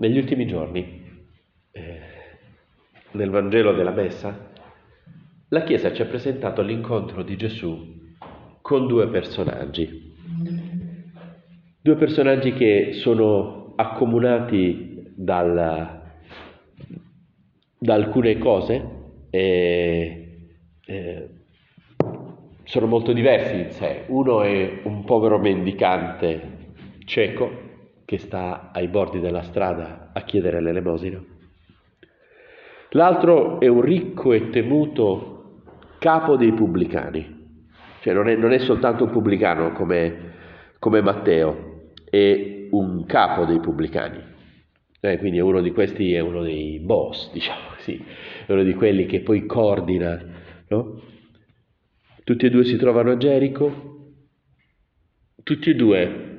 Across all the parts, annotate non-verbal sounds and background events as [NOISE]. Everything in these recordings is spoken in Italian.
negli ultimi giorni, eh, nel Vangelo della Messa, la Chiesa ci ha presentato l'incontro di Gesù con due personaggi. Due personaggi che sono accomunati dal, da alcune cose e, e sono molto diversi in sé. Uno è un povero mendicante cieco che sta ai bordi della strada a chiedere l'elemosina. L'altro è un ricco e temuto capo dei pubblicani, cioè non è, non è soltanto un pubblicano come, come, Matteo, è un capo dei pubblicani. Eh, quindi è uno di questi, è uno dei boss, [LAUGHS] diciamo così, è uno di quelli che poi coordina. No? Tutti e due si trovano a Gerico, tutti e due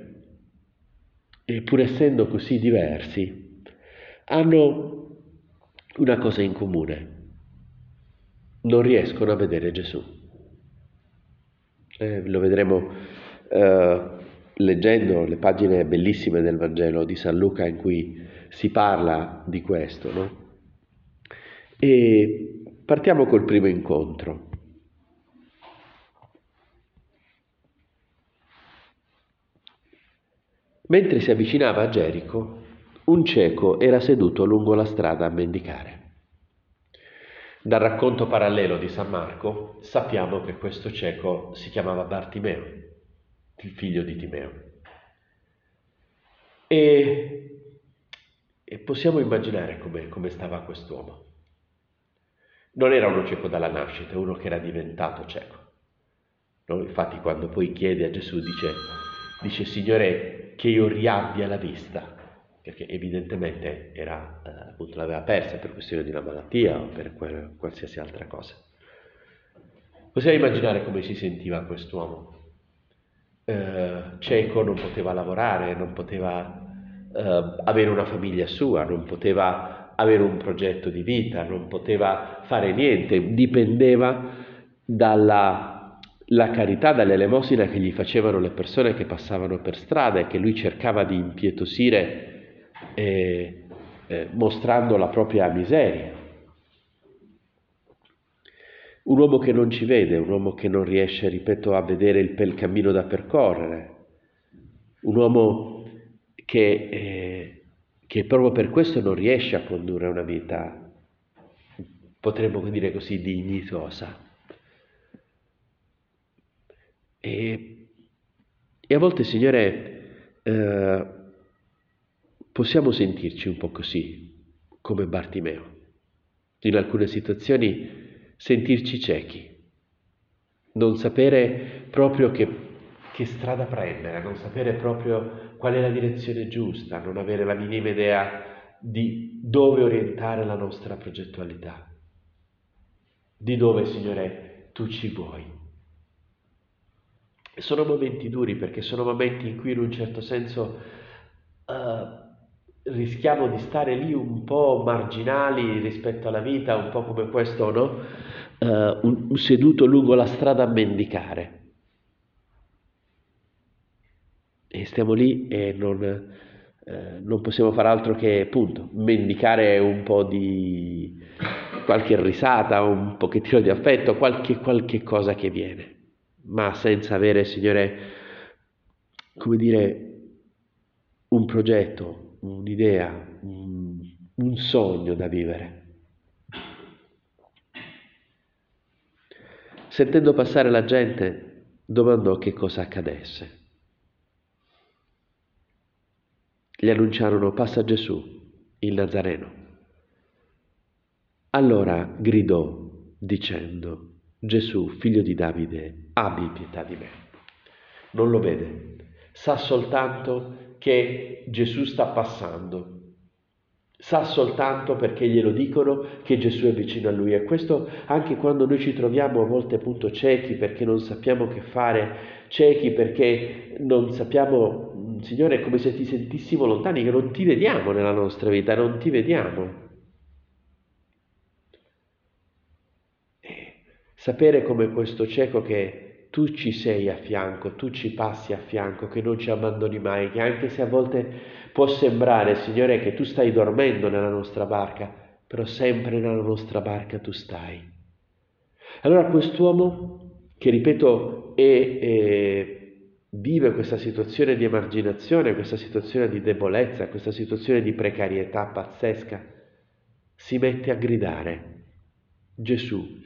e pur essendo così diversi, hanno una cosa in comune, non riescono a vedere Gesù. Eh, lo vedremo eh, leggendo le pagine bellissime del Vangelo di San Luca in cui si parla di questo. No? E partiamo col primo incontro. Mentre si avvicinava a Gerico, un cieco era seduto lungo la strada a mendicare. Dal racconto parallelo di San Marco sappiamo che questo cieco si chiamava Bartimeo, il figlio di Timeo. E, e possiamo immaginare come, come stava quest'uomo. Non era uno cieco dalla nascita, uno che era diventato cieco. No? Infatti quando poi chiede a Gesù dice, dice Signore, che io riabbia la vista, perché evidentemente era, eh, appunto, l'aveva persa per questione di una malattia o per quel, qualsiasi altra cosa. Possiamo immaginare come si sentiva quest'uomo. Eh, cieco, non poteva lavorare, non poteva eh, avere una famiglia sua, non poteva avere un progetto di vita, non poteva fare niente, dipendeva dalla la carità dall'elemosina che gli facevano le persone che passavano per strada e che lui cercava di impietosire eh, eh, mostrando la propria miseria. Un uomo che non ci vede, un uomo che non riesce, ripeto, a vedere il, il cammino da percorrere, un uomo che, eh, che proprio per questo non riesce a condurre una vita, potremmo dire così, dignitosa. E, e a volte, Signore, eh, possiamo sentirci un po' così, come Bartimeo. In alcune situazioni sentirci ciechi, non sapere proprio che, che strada prendere, non sapere proprio qual è la direzione giusta, non avere la minima idea di dove orientare la nostra progettualità, di dove, Signore, tu ci vuoi. Sono momenti duri perché sono momenti in cui in un certo senso uh, rischiamo di stare lì un po' marginali rispetto alla vita, un po' come questo, no? Uh, un, seduto lungo la strada a mendicare. E stiamo lì e non, eh, non possiamo fare altro che appunto mendicare un po' di qualche risata, un pochettino di affetto, qualche, qualche cosa che viene ma senza avere, Signore, come dire, un progetto, un'idea, un, un sogno da vivere. Sentendo passare la gente, domandò che cosa accadesse. Gli annunciarono passa Gesù, il Nazareno. Allora gridò dicendo, Gesù, figlio di Davide, abbi pietà di me. Non lo vede, sa soltanto che Gesù sta passando, sa soltanto perché glielo dicono che Gesù è vicino a lui e questo anche quando noi ci troviamo a volte appunto ciechi perché non sappiamo che fare, ciechi perché non sappiamo, Signore, è come se ti sentissimo lontani, che non ti vediamo nella nostra vita, non ti vediamo. Sapere come questo cieco che tu ci sei a fianco, tu ci passi a fianco, che non ci abbandoni mai, che anche se a volte può sembrare, Signore, che tu stai dormendo nella nostra barca, però sempre nella nostra barca tu stai. Allora quest'uomo, che ripeto, è, è, vive questa situazione di emarginazione, questa situazione di debolezza, questa situazione di precarietà pazzesca, si mette a gridare, Gesù,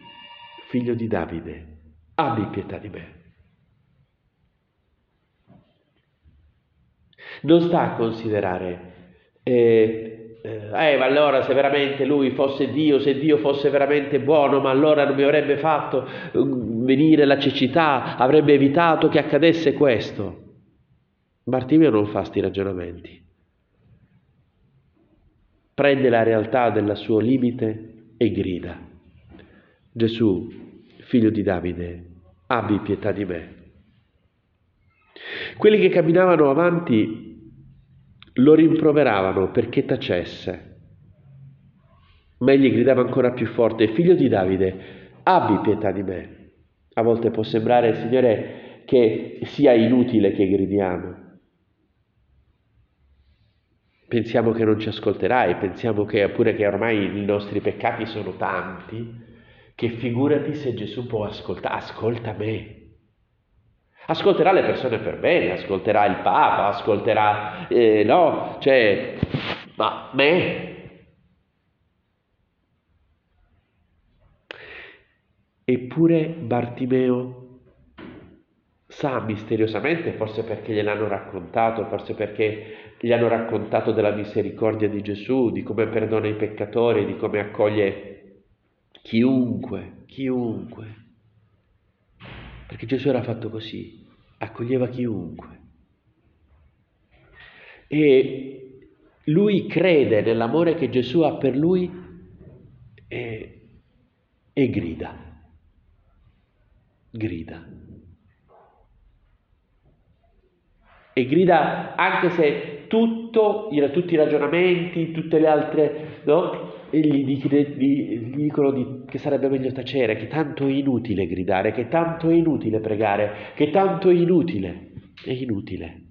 figlio di Davide, abbi pietà di me. Non sta a considerare, eh, eh, ma allora se veramente lui fosse Dio, se Dio fosse veramente buono, ma allora non mi avrebbe fatto mm, venire la cecità, avrebbe evitato che accadesse questo. Bartimeo non fa sti ragionamenti. Prende la realtà del suo limite e grida. Gesù, figlio di Davide, abbi pietà di me. Quelli che camminavano avanti lo rimproveravano perché tacesse. Ma egli gridava ancora più forte, figlio di Davide, abbi pietà di me. A volte può sembrare, Signore, che sia inutile che gridiamo. Pensiamo che non ci ascolterai, pensiamo che pure che ormai i nostri peccati sono tanti, che figurati se Gesù può ascoltare, ascolta me. Ascolterà le persone per bene, ascolterà il Papa, ascolterà, eh, no, cioè, ma me. Eppure Bartimeo sa misteriosamente, forse perché gliel'hanno raccontato, forse perché gli hanno raccontato della misericordia di Gesù, di come perdona i peccatori, di come accoglie Chiunque, chiunque. Perché Gesù era fatto così, accoglieva chiunque. E lui crede nell'amore che Gesù ha per lui e, e grida, grida. E grida anche se tutto, tutti i ragionamenti, tutte le altre, no? Gli, gli, dicono di, che sarebbe meglio tacere, che tanto è inutile gridare, che tanto è inutile pregare, che tanto è inutile, è inutile.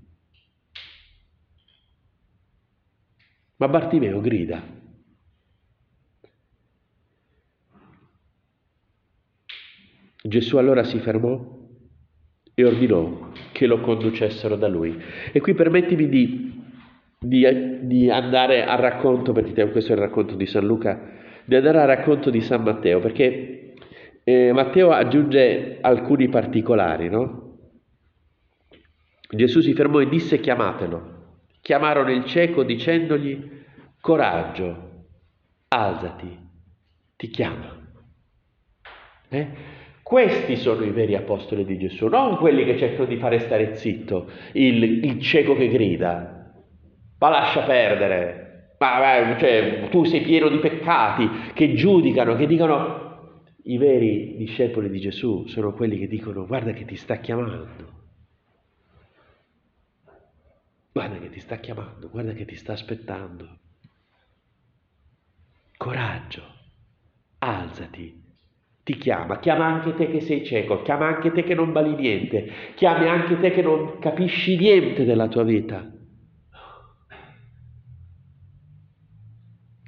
Ma Bartimeo grida. Gesù allora si fermò e ordinò che lo conducessero da lui. E qui permettimi di di, di andare al racconto, perché questo è il racconto di San Luca, di andare al racconto di San Matteo, perché eh, Matteo aggiunge alcuni particolari, no? Gesù si fermò e disse chiamatelo. Chiamarono il cieco dicendogli coraggio, alzati, ti chiama. Eh? Questi sono i veri apostoli di Gesù, non quelli che cercano di fare stare zitto, il, il cieco che grida, ma lascia perdere, ma cioè, tu sei pieno di peccati, che giudicano, che dicono... I veri discepoli di Gesù sono quelli che dicono guarda che ti sta chiamando, guarda che ti sta chiamando, guarda che ti sta aspettando. Coraggio, alzati, ti chiama, chiama anche te che sei cieco, chiama anche te che non vali niente, chiama anche te che non capisci niente della tua vita.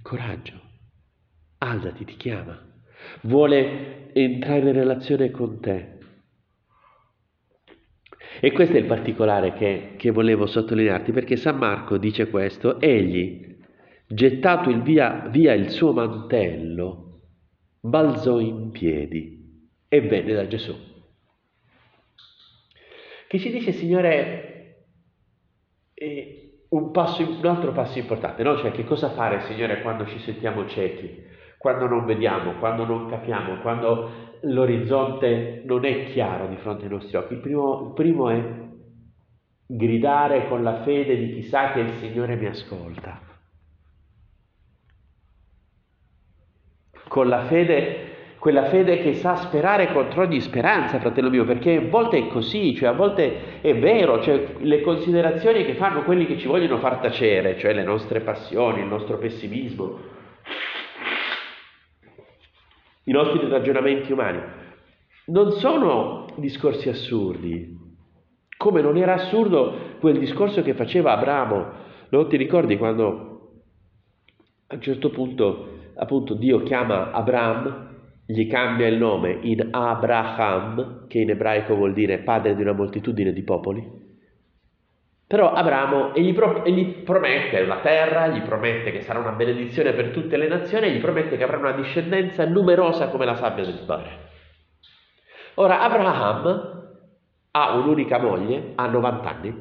Coraggio, alzati, ti chiama, vuole entrare in relazione con te. E questo è il particolare che, che volevo sottolinearti, perché San Marco dice questo, egli, gettato il via, via il suo mantello, balzò in piedi e venne da Gesù. Che ci dice, Signore, eh, un, passo, un altro passo importante, no? Cioè che cosa fare, Signore, quando ci sentiamo ciechi, quando non vediamo, quando non capiamo, quando l'orizzonte non è chiaro di fronte ai nostri occhi. Il primo, il primo è gridare con la fede di chi sa che il Signore mi ascolta. Con la fede quella fede che sa sperare contro ogni speranza, fratello mio, perché a volte è così, cioè a volte è vero, cioè le considerazioni che fanno quelli che ci vogliono far tacere, cioè le nostre passioni, il nostro pessimismo, i nostri ragionamenti umani, non sono discorsi assurdi, come non era assurdo quel discorso che faceva Abramo. Non ti ricordi quando a un certo punto appunto Dio chiama Abram, gli cambia il nome in Abraham, che in ebraico vuol dire padre di una moltitudine di popoli? Però Abramo e gli, pro, e gli, promette la terra, gli promette che sarà una benedizione per tutte le nazioni e gli promette che avrà una discendenza numerosa come la sabbia del mare. Ora Abraham ha un'unica moglie, ha 90 anni,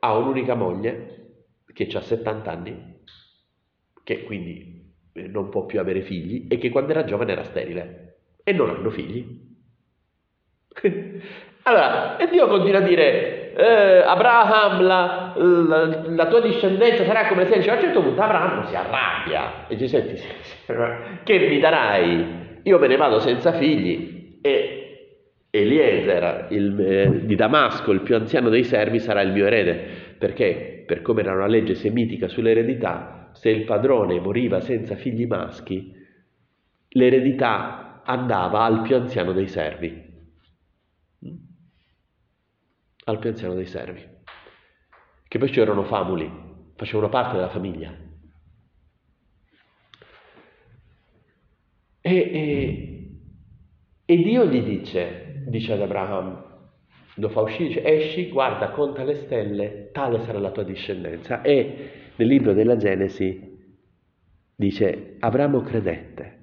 ha un'unica moglie che ha 70 anni, che quindi non può più avere figli e che quando era giovane era sterile e non hanno figli. [LAUGHS] allora, e Dio continua a dire, eh, Abraham, la, la, la, tua discendenza sarà come sei, a un certo punto Abraham si arrabbia e dice, senti, che mi darai? Io me ne vado senza figli e Eliezer il, eh, di Damasco, il più anziano dei servi, sarà il mio erede, perché per come era una legge semitica sull'eredità, se il padrone moriva senza figli maschi, l'eredità andava al più anziano dei servi. Al più anziano dei servi. Che poi c'erano famuli, facevano parte della famiglia. E, e, e Dio gli dice, dice ad Abraham, lo fa uscire, dice esci, guarda, conta le stelle, tale sarà la tua discendenza. E nel libro della Genesi dice, Abramo credette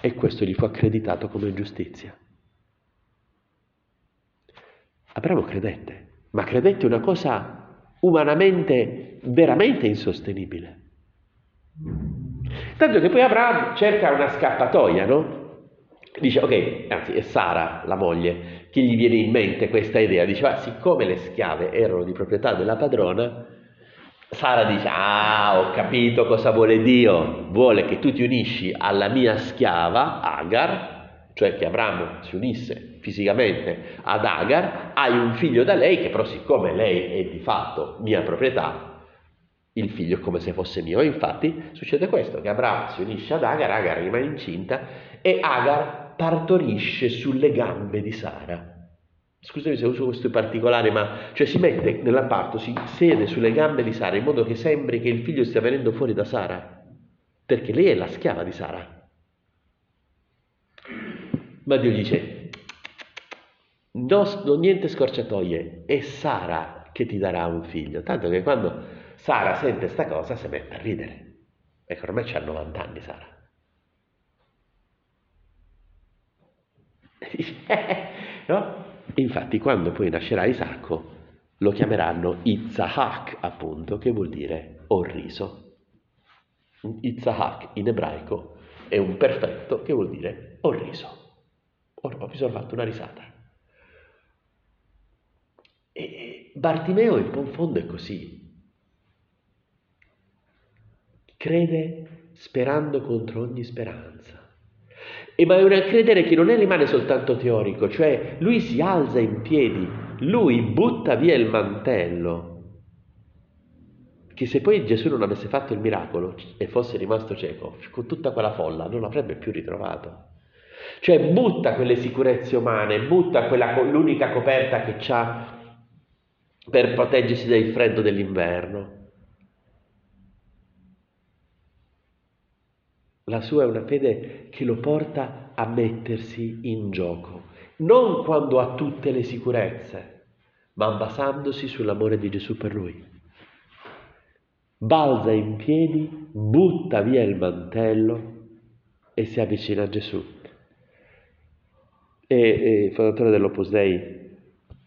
e questo gli fu accreditato come giustizia. Abramo credette, ma credette una cosa umanamente veramente insostenibile. Tanto che poi Abramo cerca una scappatoia, no? dice ok, anzi è Sara la moglie che gli viene in mente questa idea, dice ah, siccome le schiave erano di proprietà della padrona, Sara dice ah ho capito cosa vuole Dio, vuole che tu ti unisci alla mia schiava Agar, cioè che Abramo si unisse fisicamente ad Agar, hai un figlio da lei che però siccome lei è di fatto mia proprietà, il figlio è come se fosse mio. Infatti succede questo, che Abramo si unisce ad Agar, Agar rimane incinta e Agar partorisce sulle gambe di Sara. Scusami se uso questo particolare, ma cioè si mette nella parto, si siede sulle gambe di Sara in modo che sembri che il figlio stia venendo fuori da Sara, perché lei è la schiava di Sara. Ma Dio dice, no, non niente scorciatoie, è Sara che ti darà un figlio. Tanto che quando Sara sente questa cosa si mette a ridere. Ecco, ormai c'ha 90 anni Sara. [LAUGHS] no? Infatti quando poi nascerà Isacco lo chiameranno Itzahak appunto, che vuol dire ho riso. Itzahak in ebraico è un perfetto che vuol dire ho riso. Ho, mi sono fatto una risata. E Bartimeo in fondo è così. Crede sperando contro ogni speranza. E ma è un credere che non è, rimane soltanto teorico, cioè lui si alza in piedi, lui butta via il mantello, che se poi Gesù non avesse fatto il miracolo e fosse rimasto cieco, con tutta quella folla non l'avrebbe più ritrovato. Cioè butta quelle sicurezze umane, butta quella, l'unica coperta che ha per proteggersi dal freddo dell'inverno. La sua è una fede che lo porta a mettersi in gioco, non quando ha tutte le sicurezze, ma basandosi sull'amore di Gesù per lui. Balza in piedi, butta via il mantello e si avvicina a Gesù. E, e il fondatore dell'Opus Dei,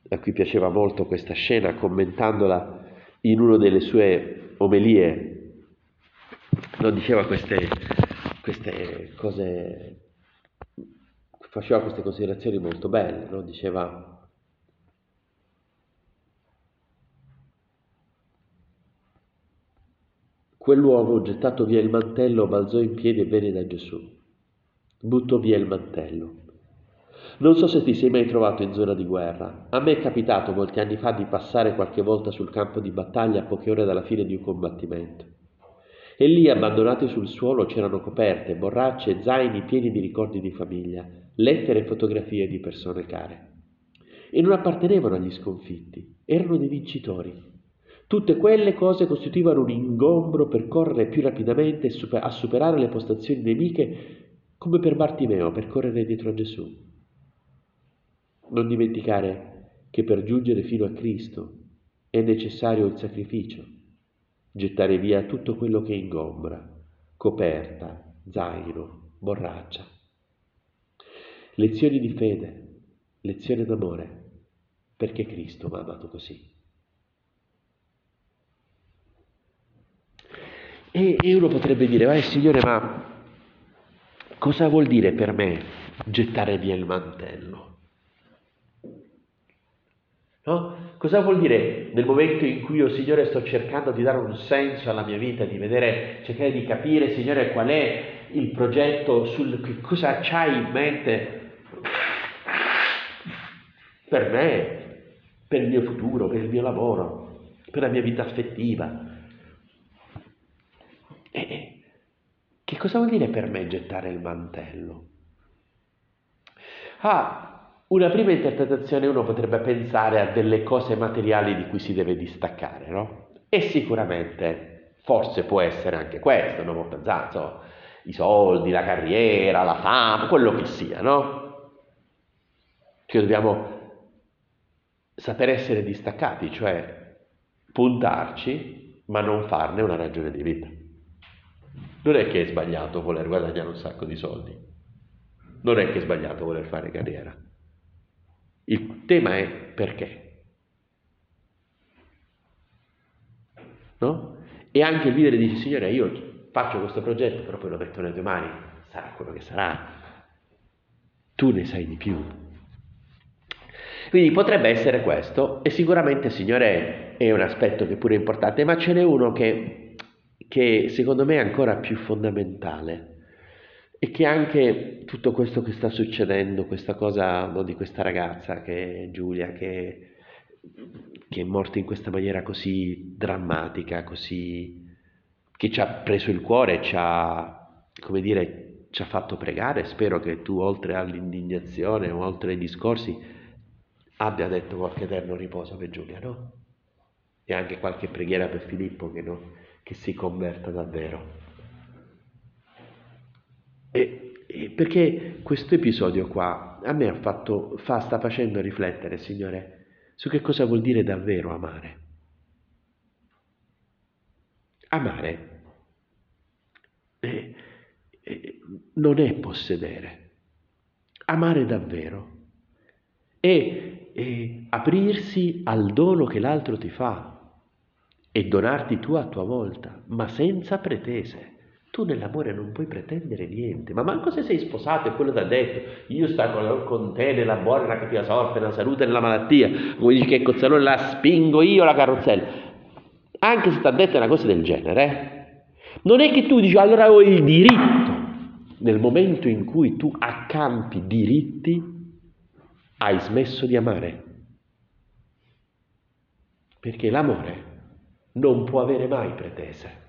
a cui piaceva molto questa scena, commentandola in una delle sue omelie, non diceva queste queste cose, faceva queste considerazioni molto belle, no? diceva Quell'uomo, gettato via il mantello, balzò in piedi e venne da Gesù. Buttò via il mantello. Non so se ti sei mai trovato in zona di guerra. A me è capitato molti anni fa di passare qualche volta sul campo di battaglia a poche ore dalla fine di un combattimento. E lì, abbandonate sul suolo, c'erano coperte, borracce zaini pieni di ricordi di famiglia. lettere e fotografie di persone care. E non appartenevano agli sconfitti, erano dei vincitori. Tutte quelle cose costituivano un ingombro per correre più rapidamente a superare le postazioni nemiche come per Bartimeo per correre dietro a Gesù. Non dimenticare che per giungere fino a Cristo è necessario il sacrificio, gettare via tutto quello che ingombra, coperta, zaino, borraccia. Lezioni di fede, lezioni d'amore, perché Cristo mi ha amato così. E, uno potrebbe dire, eh Signore, ma cosa vuol dire per me gettare via il mantello? No? Cosa vuol dire nel momento in cui io, Signore, sto cercando di dare un senso alla mia vita, di vedere, cercare di capire, Signore, qual è il progetto, sul cosa c'hai in mente per me, per il mio futuro, per il mio lavoro, per la mia vita affettiva, e che cosa vuol dire per me gettare il mantello? Ah, una prima interpretazione uno potrebbe pensare a delle cose materiali di cui si deve distaccare, no? E sicuramente, forse può essere anche questo, non pensare, insomma, i soldi, la carriera, la fama, quello che sia, no? Che dobbiamo saper essere distaccati, cioè puntarci, ma non farne una ragione di vita. Non è che è sbagliato voler guadagnare un sacco di soldi, non è che è sbagliato voler fare carriera. Il tema è perché. No? E anche il leader dice, Signore, io faccio questo progetto, però poi lo metto nelle tue mani, sarà quello che sarà. Tu ne sai di più. Quindi potrebbe essere questo, e sicuramente, Signore, è un aspetto che pure è importante, ma ce n'è uno che che secondo me è ancora più fondamentale e che anche tutto questo che sta succedendo, questa cosa no, di questa ragazza che è Giulia, che, che, è morta in questa maniera così drammatica, così, che ci ha preso il cuore, ci ha, come dire, ci ha fatto pregare. Spero che tu, oltre all'indignazione oltre ai discorsi, abbia detto qualche eterno riposo per Giulia, no? E anche qualche preghiera per Filippo che no? che si converta davvero. E, e perché questo episodio qua a me fatto, fa, sta facendo riflettere, Signore, su che cosa vuol dire davvero amare. Amare eh, eh, non è possedere, amare davvero è, è aprirsi al dono che l'altro ti fa, e donarti tu a tua volta, ma senza pretese. Tu nell'amore non puoi pretendere niente, ma manco se sei sposato e quello ti ha detto, io sto con te nella buona, nella cattiva sorte, nella salute e nella malattia, come dici che Cozzalone la spingo io la carrozzella, anche se ti ha detto una cosa del genere, eh? non è che tu dici allora ho il diritto, nel momento in cui tu accampi diritti, hai smesso di amare. Perché l'amore non può avere mai pretese.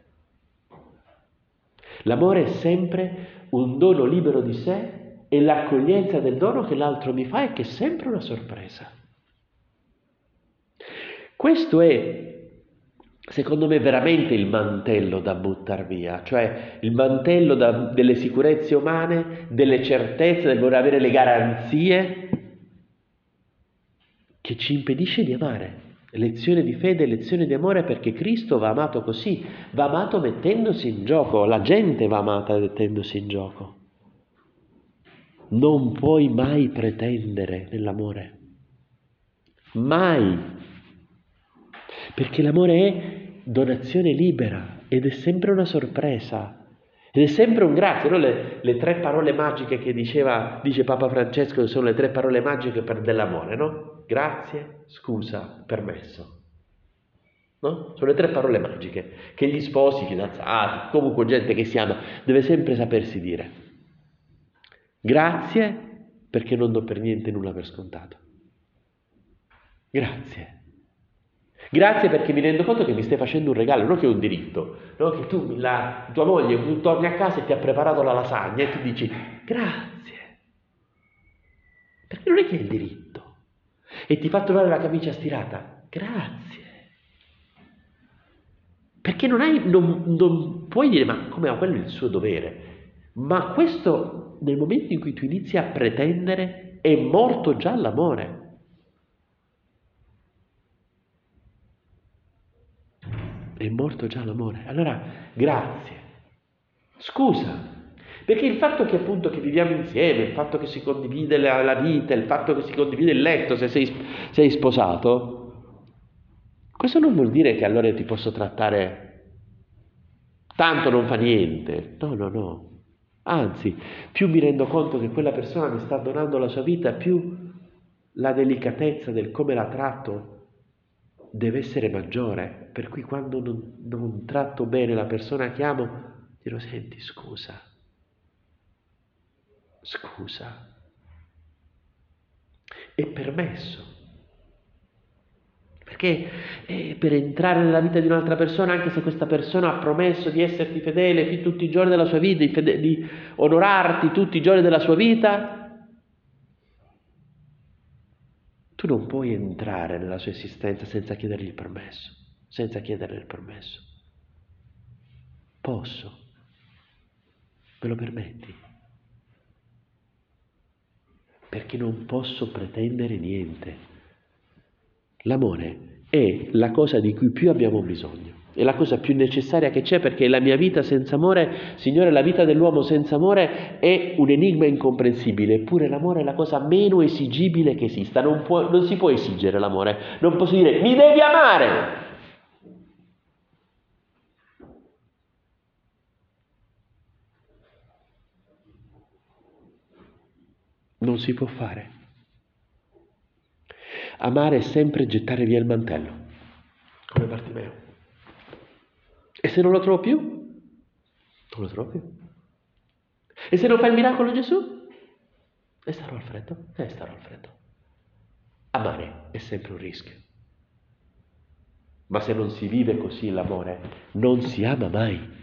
L'amore è sempre un dono libero di sé e l'accoglienza del dono che l'altro mi fa è che è sempre una sorpresa. Questo è, secondo me, veramente il mantello da buttare via, cioè il mantello da, delle sicurezze umane, delle certezze, del voler avere le garanzie che ci impedisce di amare. Lezione di fede, lezione di amore perché Cristo va amato così, va amato mettendosi in gioco, la gente va amata mettendosi in gioco. Non puoi mai pretendere nell'amore, mai, perché l'amore è donazione libera ed è sempre una sorpresa. Ed è sempre un grazie, no? le, le, tre parole magiche che diceva, dice Papa Francesco, sono le tre parole magiche per dell'amore, no? Grazie, scusa, permesso. No? Sono le tre parole magiche che gli sposi, i fidanzati, comunque gente che si ama, deve sempre sapersi dire. Grazie perché non do per niente nulla per scontato. Grazie Grazie perché mi rendo conto che mi stai facendo un regalo, non che è un diritto, no? che tu, la, tua moglie, tu torni a casa e ti ha preparato la lasagna e tu dici grazie. Perché non è che hai il diritto. E ti fa trovare la camicia stirata. Grazie. Perché non, hai, non, non puoi dire, ma come, quello è il suo dovere. Ma questo, nel momento in cui tu inizi a pretendere, è morto già l'amore. È morto già l'amore. Allora, grazie. Scusa. Perché il fatto che appunto che viviamo insieme, il fatto che si condivide la, la vita, il fatto che si condivide il letto se sei, sei sposato, questo non vuol dire che allora ti posso trattare tanto non fa niente. No, no, no. Anzi, più mi rendo conto che quella persona mi sta donando la sua vita, più la delicatezza del come la tratto deve essere maggiore. Per cui quando non, non tratto bene la persona che amo, dirò, senti, scusa, scusa. È permesso perché eh, per entrare nella vita di un'altra persona, anche se questa persona ha promesso di esserti fedele tutti i giorni della sua vita, di, fede- di onorarti tutti i giorni della sua vita, tu non puoi entrare nella sua esistenza senza chiedergli il permesso, senza chiederle il permesso. Posso? Me lo permetti? Perché non posso pretendere niente. L'amore è la cosa di cui più abbiamo bisogno, è la cosa più necessaria che c'è perché la mia vita senza amore, Signore, la vita dell'uomo senza amore è un enigma incomprensibile, eppure l'amore è la cosa meno esigibile che esista, non, può, non si può esigere l'amore, non posso dire mi devi amare. Non si può fare. Amare è sempre gettare via il mantello, come Bartimeo. E se non lo trovo più? Non lo trovo più. E se non fa il miracolo Gesù? E starò al freddo? E starò al freddo. Amare è sempre un rischio. Ma se non si vive così l'amore, non si ama mai.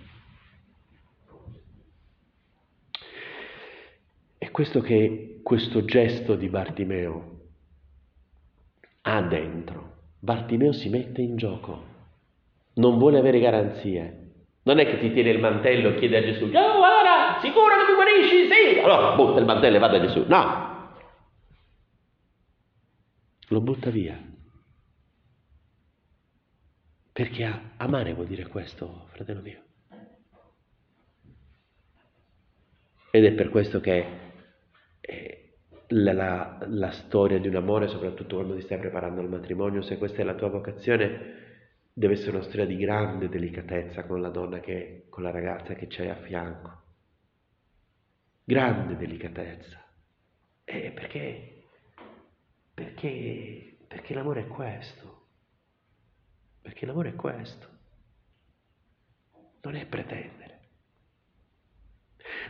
È questo che questo gesto di Bartimeo ha dentro. Bartimeo si mette in gioco, non vuole avere garanzie. Non è che ti tiene il mantello e chiede a Gesù, oh allora, sicuro che tu guarisci? Sì! Allora butta il mantello e vada Gesù. No! Lo butta via. Perché amare vuol dire questo, fratello mio. Ed è per questo che la, la, la, storia di un amore, soprattutto quando ti stai preparando al matrimonio, se questa è la tua vocazione, deve essere una storia di grande delicatezza con la donna che, con la ragazza che c'hai a fianco. Grande delicatezza. E perché? Perché, perché l'amore è questo. Perché l'amore è questo. Non è pretendere.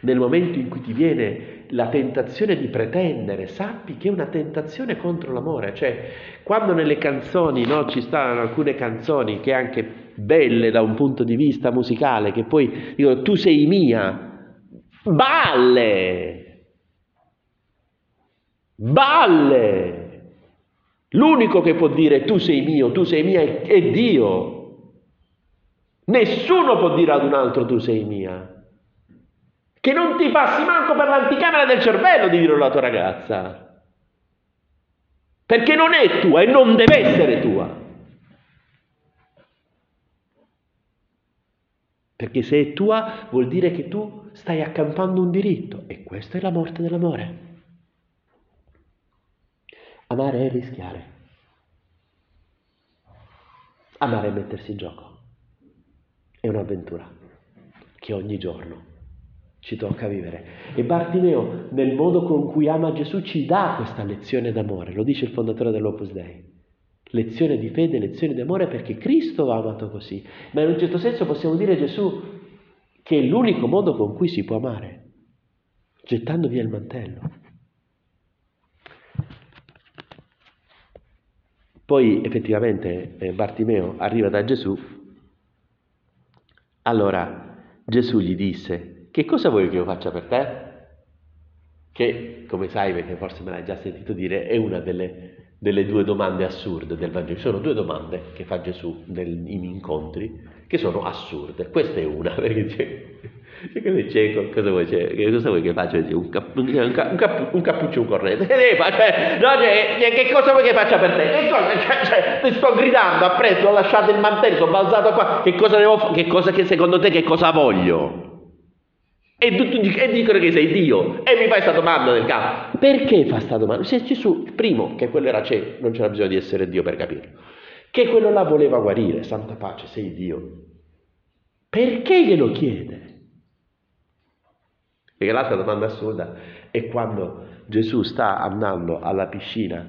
Nel momento in cui ti viene la tentazione di pretendere, sappi che è una tentazione contro l'amore. Cioè, quando nelle canzoni, no, ci stanno alcune canzoni che anche belle da un punto di vista musicale, che poi dicono tu sei mia, balle! Balle! L'unico che può dire tu sei mio, tu sei mia è, è Dio. Nessuno può dire ad un altro tu sei mia che non ti passi manco per l'anticamera del cervello di dire alla tua ragazza. Perché non è tua e non deve essere tua. Perché se è tua vuol dire che tu stai accampando un diritto e questa è la morte dell'amore. Amare è rischiare. Amare è mettersi in gioco. È un'avventura che ogni giorno ci tocca vivere. E Bartimeo, nel modo con cui ama Gesù, ci dà questa lezione d'amore, lo dice il fondatore dell'Opus Dei. Lezione di fede, lezione di amore perché Cristo ha amato così. Ma in un certo senso possiamo dire Gesù che è l'unico modo con cui si può amare, gettando via il mantello. Poi effettivamente eh, Bartimeo arriva da Gesù, allora Gesù gli disse, che cosa vuoi che io faccia per te? che, come sai, perché forse me l'hai già sentito dire, è una delle, delle due domande assurde del Vangelo. Sono due domande che fa Gesù nel, in incontri che sono assurde. Questa è una, [LAUGHS] perché dice, dice cieco, cosa vuoi, cioè, cosa vuoi che faccia? Un, cap, un, cap, un, cappuccio, fare? Cioè, no, cioè, che cosa vuoi che faccia per te? Cosa, cioè, cioè, ti sto gridando appresso, ho lasciato il mantello, sono balzato qua, che cosa devo fare? Che cosa che secondo te che cosa voglio? E, e, dicono che sei Dio e mi fai questa domanda nel capo. Perché fa questa domanda? Se Gesù, primo, che quello era cieco, non c'era bisogno di essere Dio per capirlo, che quello là voleva guarire, santa pace, sei Dio. Perché glielo chiede? Perché l'altra domanda assurda è quando Gesù sta andando alla piscina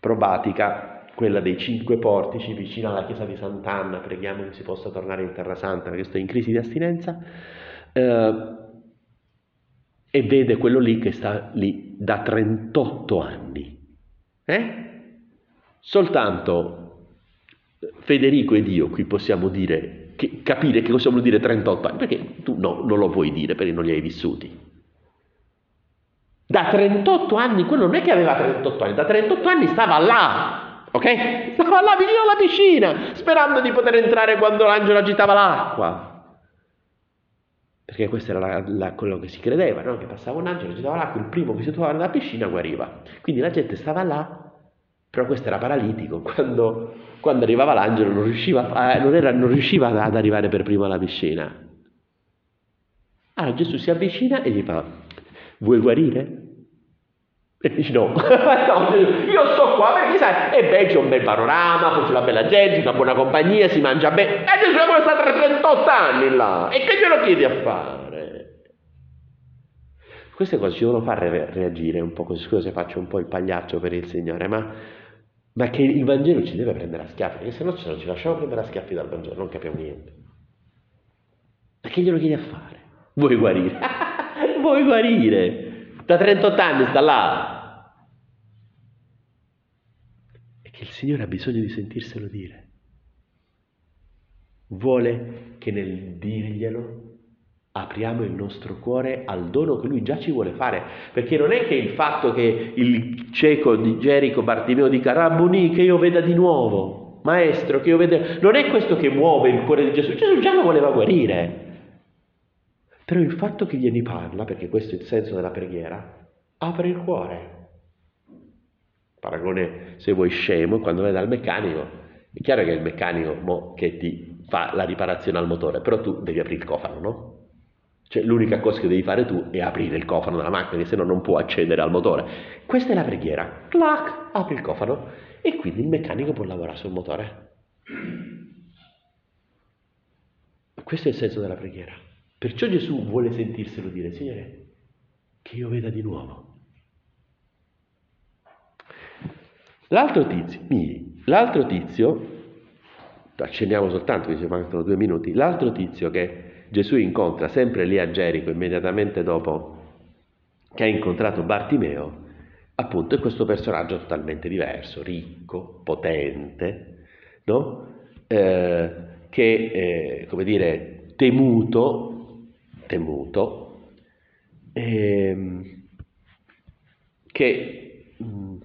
probatica, quella dei cinque portici, vicino alla chiesa di Sant'Anna, preghiamo che si possa tornare in Terra Santa perché sto in crisi di astinenza. Eh, e vede quello lì che sta lì da 38 anni. Eh? Soltanto Federico ed io qui possiamo dire, che, capire che vuol dire 38 anni, perché tu no, non lo puoi dire perché non li hai vissuti. Da 38 anni, quello non è che aveva 38 anni, da 38 anni stava là, ok? Stava là vicino alla piscina, sperando di poter entrare quando l'angelo agitava l'acqua perché questo era la, la, quello che si credeva, no? che passava un angelo, girava l'acqua, il primo che si trovava nella piscina guariva. Quindi la gente stava là, però questo era paralitico, [LAUGHS] quando, quando arrivava l'angelo non riusciva, a, non, era, non riusciva ad arrivare per primo alla piscina. Allora Gesù si avvicina e gli fa, vuoi guarire? E dici no. no, [LAUGHS] io sto qua perché sai, e beh c'è un bel panorama, poi c'è una bella gente, una buona compagnia, si mangia bene. E Gesù è stato 38 anni là, e che glielo chiedi a fare? Queste cose ci devono fare reagire un po' così, scusa se faccio un po' il pagliaccio per il Signore, ma, ma che il Vangelo ci deve prendere a schiaffi, perché se no ci lasciamo prendere a schiaffi dal Vangelo, non capiamo niente. Ma che glielo chiedi a fare? Vuoi guarire? [LAUGHS] Vuoi guarire? Da 38 anni sta là. E che il Signore ha bisogno di sentirselo dire. Vuole che nel dirglielo apriamo il nostro cuore al dono che lui già ci vuole fare, perché non è che il fatto che il cieco di Gerico Bartimeo dica Rabboni che io veda di nuovo, maestro che io veda, non è questo che muove il cuore di Gesù, Gesù già lo voleva guarire, però il fatto che gliene parla, perché questo è il senso della preghiera, apre il cuore. Paragone, se vuoi scemo, quando vai dal meccanico, è chiaro che è il meccanico che ti fa la riparazione al motore, però tu devi aprire il cofano, no? Cioè l'unica cosa che devi fare tu è aprire il cofano della macchina, se no non può accedere al motore. Questa è la preghiera. Clac, apri il cofano e quindi il meccanico può lavorare sul motore. Questo è il senso della preghiera. Perciò Gesù vuole sentirselo dire, Signore, che io veda di nuovo. L'altro tizio, l'altro tizio, accendiamo soltanto, ci mancano due minuti, l'altro tizio che Gesù incontra sempre lì a Gerico, immediatamente dopo che ha incontrato Bartimeo, appunto è questo personaggio totalmente diverso, ricco, potente, no? eh, che, eh, come dire, temuto temuto, ehm, che mh, mm,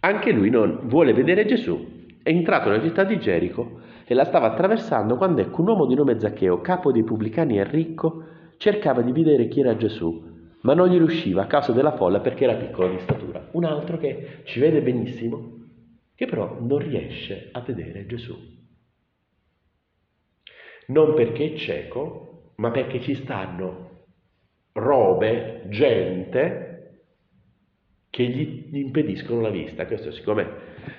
anche lui non vuole vedere Gesù. È entrato nella città di Gerico e la stava attraversando quando ecco un uomo di nome Zaccheo, capo dei pubblicani e ricco, cercava di vedere chi era Gesù, ma non gli riusciva a causa della folla perché era piccolo di statura. Un altro che ci vede benissimo, che però non riesce a vedere Gesù. Non perché è cieco, ma perché ci stanno robe, gente che gli impediscono la vista. Questo siccome,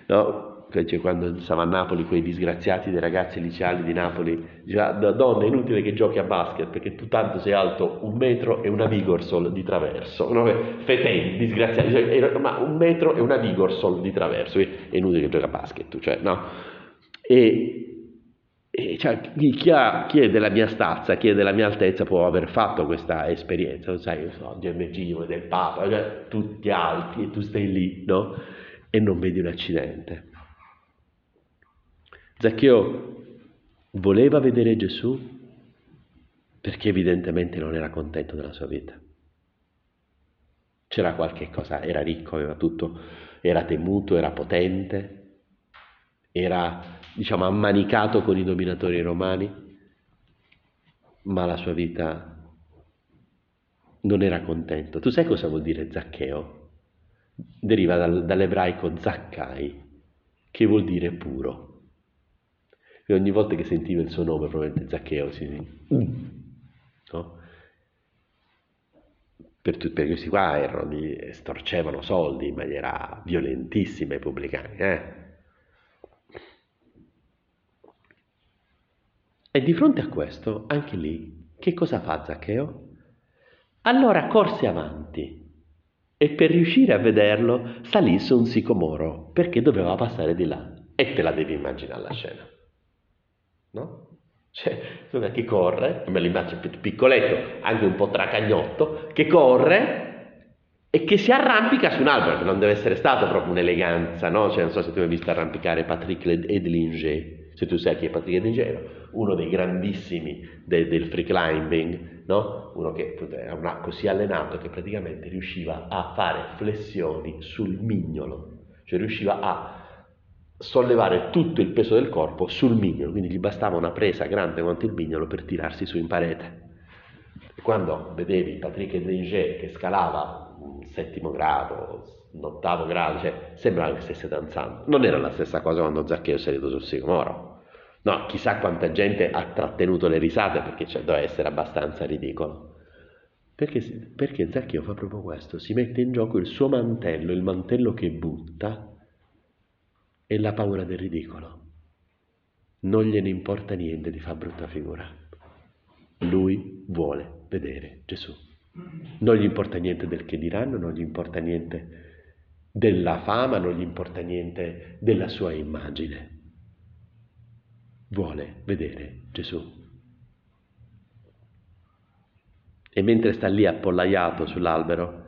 no, quando stava a Napoli quei disgraziati dei ragazzi liceali di Napoli, diceva, donna è inutile che giochi a basket perché tu tanto sei alto un metro e una Vigorsol di traverso, no? fetenti, disgraziati, ma un metro e una Vigorsol di traverso, è inutile che giochi a basket, cioè, no? E cioè, chi, ha, chi, è della mia stazza, chi è della mia altezza può aver fatto questa esperienza, sai, io so, DMG, del Papa, cioè, tutti alti e tu stai lì, no? E non vedi un accidente. Zaccheo voleva vedere Gesù perché evidentemente non era contento della sua vita. C'era qualche cosa, era ricco, aveva tutto, era temuto, era potente, era, diciamo, ammanicato con i dominatori romani, ma la sua vita non era contento. Tu sai cosa vuol dire Zaccheo? Deriva dal, dall'ebraico Zaccai, che vuol dire puro. E ogni volta che sentiva il suo nome, probabilmente Zaccheo, si... No? Per, per questi qua erano, storcevano soldi in maniera violentissima i pubblicani. Eh? E di fronte a questo, anche lì, che cosa fa Zaccheo? Allora corse avanti e per riuscire a vederlo salì su un sicomoro perché doveva passare di là. E te la devi immaginare la scena. No? Cioè, che corre, me lo immagino piccoletto, anche un po' tracagnotto, che corre e che si arrampica su un albero, che non deve essere stato proprio un'eleganza, no? Cioè, non so se tu hai visto arrampicare Patrick Edlinger, se tu sai chi è Patrick Edlinger, uno dei grandissimi de, del free climbing, no? uno che era una, così allenato che praticamente riusciva a fare flessioni sul mignolo, cioè riusciva a sollevare tutto il peso del corpo sul mignolo, quindi gli bastava una presa grande quanto il mignolo per tirarsi su in parete. E quando vedevi Patrick Edlinger che scalava un settimo grado, un ottavo grado, cioè sembrava che stesse danzando. Non era la stessa cosa quando Zaccheo è salito sul sicomoro. No, chissà quanta gente ha trattenuto le risate perché cioè, doveva essere abbastanza ridicolo. Perché, perché Zaccheo fa proprio questo, si mette in gioco il suo mantello, il mantello che butta e la paura del ridicolo. Non gliene importa niente di fare brutta figura. Lui vuole vedere Gesù. Non gli importa niente del che diranno, non gli importa niente della fama, non gli importa niente della sua immagine vuole vedere Gesù. E mentre sta lì appollaiato sull'albero,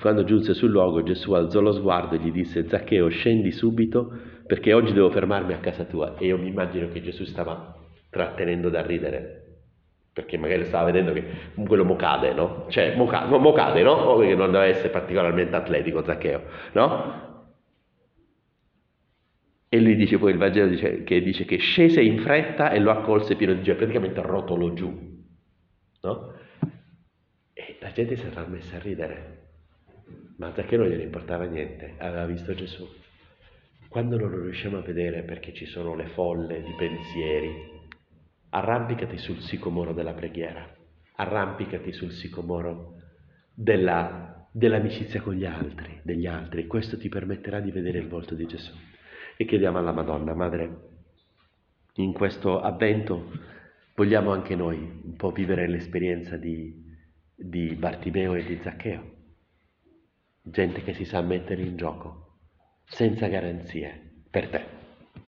quando giunse sul luogo Gesù alzò lo sguardo e gli disse Zaccheo scendi subito perché oggi devo fermarmi a casa tua. E io mi immagino che Gesù stava trattenendo da ridere perché magari stava vedendo che quello mo cade, no? Cioè, mo cade, mo cade no? Perché non deve essere particolarmente atletico Zaccheo, no? E lui dice poi, il Vangelo dice che, dice che scese in fretta e lo accolse pieno di gioia, praticamente rotolo giù. No? E la gente si era messa a ridere, ma Zaccheo non gliene importava niente, aveva visto Gesù. Quando non lo riusciamo a vedere perché ci sono le folle di pensieri, arrampicati sul sicomoro della preghiera, arrampicati sul sicomoro della, dell'amicizia con gli altri, degli altri. Questo ti permetterà di vedere il volto di Gesù e chiediamo alla Madonna, Madre, in questo avvento vogliamo anche noi un po' vivere l'esperienza di, di Bartimeo e di Zaccheo, gente che si sa mettere in gioco, senza garanzie, per te.